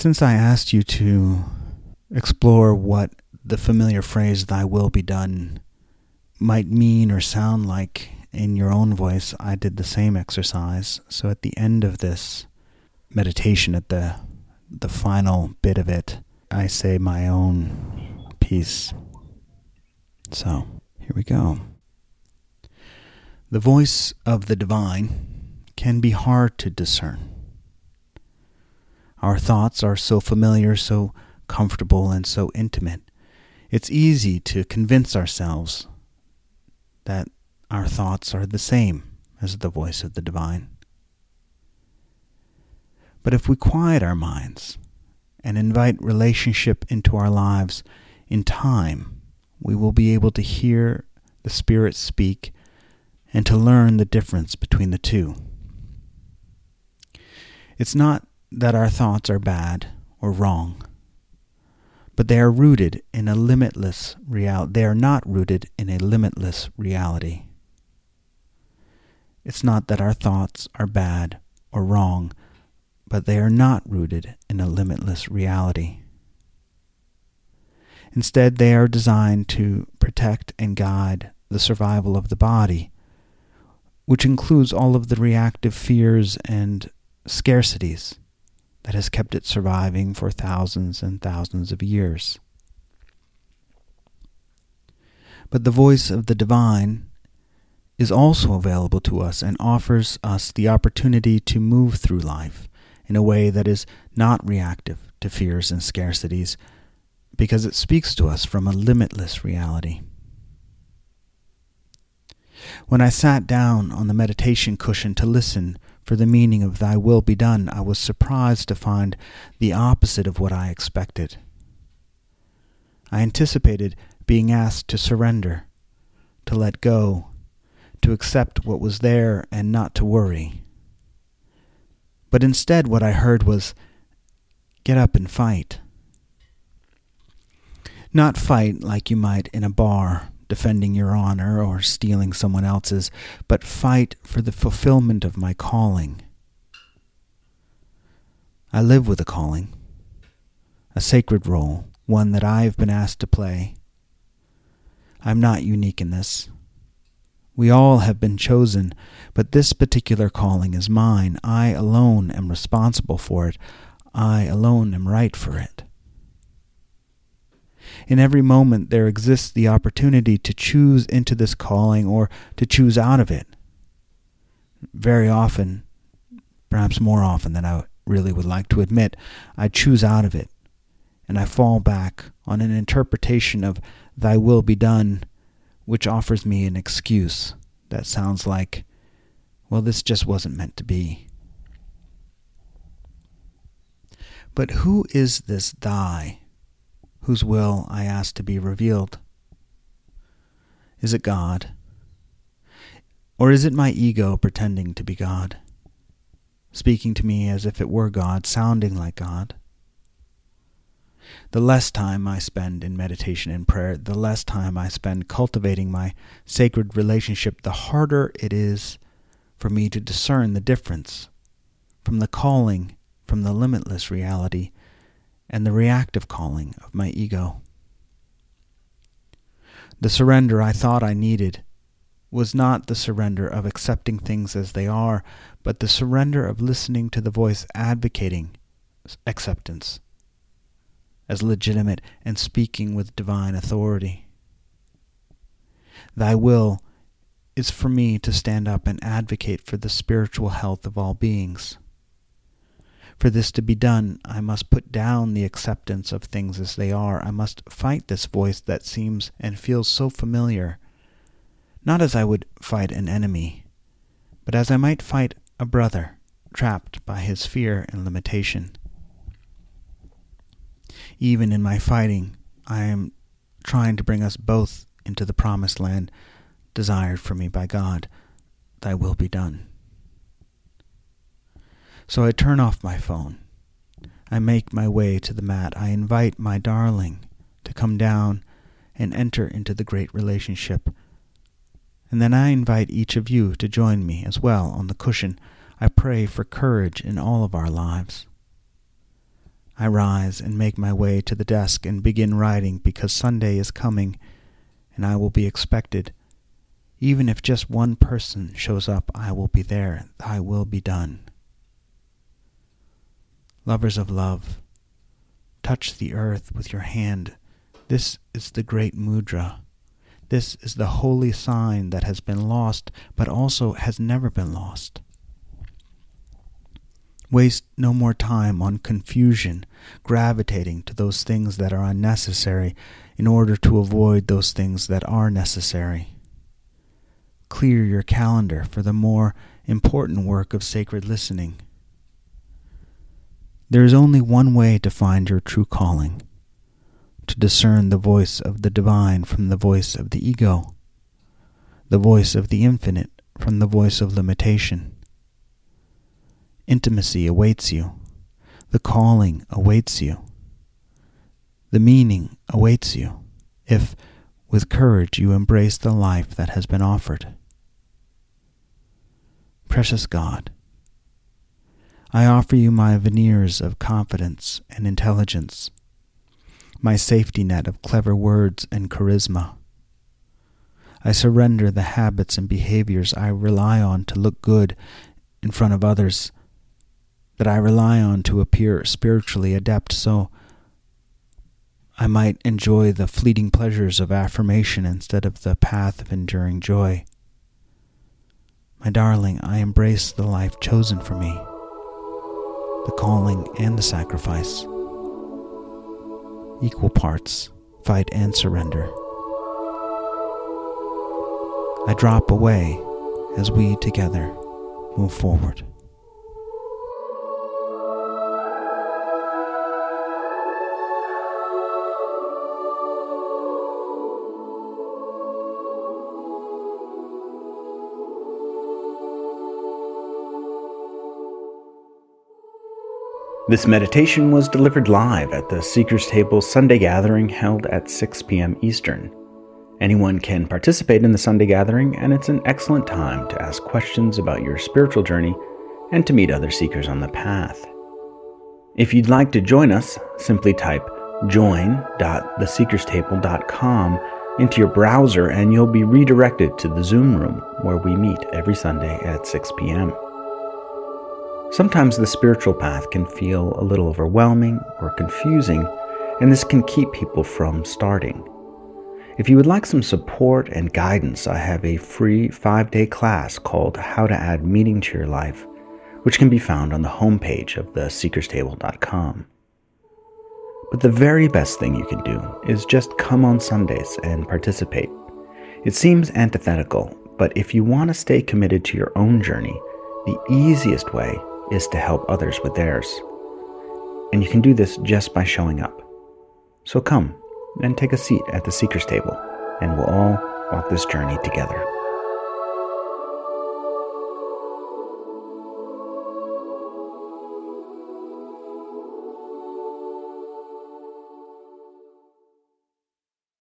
Since I asked you to explore what the familiar phrase, Thy will be done, might mean or sound like in your own voice, I did the same exercise. So at the end of this meditation, at the, the final bit of it, I say my own piece. So here we go. The voice of the divine can be hard to discern. Our thoughts are so familiar, so comfortable, and so intimate. It's easy to convince ourselves that our thoughts are the same as the voice of the divine. But if we quiet our minds and invite relationship into our lives in time, we will be able to hear the Spirit speak and to learn the difference between the two. It's not that our thoughts are bad or wrong, but they are rooted in a limitless reality. They are not rooted in a limitless reality. It's not that our thoughts are bad or wrong, but they are not rooted in a limitless reality. Instead, they are designed to protect and guide the survival of the body, which includes all of the reactive fears and scarcities that has kept it surviving for thousands and thousands of years. But the voice of the divine is also available to us and offers us the opportunity to move through life in a way that is not reactive to fears and scarcities because it speaks to us from a limitless reality. When I sat down on the meditation cushion to listen for the meaning of Thy will be done, I was surprised to find the opposite of what I expected. I anticipated being asked to surrender, to let go, to accept what was there and not to worry. But instead, what I heard was, Get up and fight. Not fight like you might in a bar defending your honor or stealing someone else's, but fight for the fulfillment of my calling. I live with a calling, a sacred role, one that I have been asked to play. I'm not unique in this. We all have been chosen, but this particular calling is mine. I alone am responsible for it. I alone am right for it. In every moment, there exists the opportunity to choose into this calling or to choose out of it. Very often, perhaps more often than I really would like to admit, I choose out of it, and I fall back on an interpretation of Thy will be done, which offers me an excuse that sounds like, well, this just wasn't meant to be. But who is this Thy whose will I ask to be revealed? Is it God? Or is it my ego pretending to be God? Speaking to me as if it were God, sounding like God? The less time I spend in meditation and prayer, the less time I spend cultivating my sacred relationship, the harder it is for me to discern the difference from the calling from the limitless reality and the reactive calling of my ego. The surrender I thought I needed was not the surrender of accepting things as they are, but the surrender of listening to the voice advocating acceptance as legitimate and speaking with divine authority. Thy will is for me to stand up and advocate for the spiritual health of all beings. For this to be done, I must put down the acceptance of things as they are. I must fight this voice that seems and feels so familiar, not as I would fight an enemy, but as I might fight a brother trapped by his fear and limitation. Even in my fighting, I am trying to bring us both into the promised land desired for me by God. Thy will be done. So I turn off my phone. I make my way to the mat. I invite my darling to come down and enter into the great relationship. And then I invite each of you to join me as well on the cushion. I pray for courage in all of our lives. I rise and make my way to the desk and begin writing because Sunday is coming and I will be expected. Even if just one person shows up, I will be there. Thy will be done. Lovers of love, touch the earth with your hand. This is the great mudra. This is the holy sign that has been lost, but also has never been lost. Waste no more time on confusion, gravitating to those things that are unnecessary in order to avoid those things that are necessary. Clear your calendar for the more important work of sacred listening. There is only one way to find your true calling to discern the voice of the divine from the voice of the ego, the voice of the infinite from the voice of limitation. Intimacy awaits you. The calling awaits you. The meaning awaits you if, with courage, you embrace the life that has been offered. Precious God, I offer you my veneers of confidence and intelligence my safety net of clever words and charisma. I surrender the habits and behaviors I rely on to look good in front of others, that I rely on to appear spiritually adept so I might enjoy the fleeting pleasures of affirmation instead of the path of enduring joy. My darling, I embrace the life chosen for me, the calling and the sacrifice equal parts fight and surrender. I drop away as we together move forward. This meditation was delivered live at the Seeker's Table Sunday gathering held at 6 p.m. Eastern. Anyone can participate in the Sunday gathering, and it's an excellent time to ask questions about your spiritual journey and to meet other seekers on the path. If you'd like to join us, simply type join.theseekerstable.com into your browser and you'll be redirected to the Zoom room where we meet every Sunday at 6 p.m. Sometimes the spiritual path can feel a little overwhelming or confusing, and this can keep people from starting. If you would like some support and guidance, I have a free five day class called How to Add Meaning to Your Life, which can be found on the homepage of theseekerstable.com. But the very best thing you can do is just come on Sundays and participate. It seems antithetical, but if you want to stay committed to your own journey, the easiest way is to help others with theirs. And you can do this just by showing up. So come and take a seat at the Seeker's Table, and we'll all walk this journey together.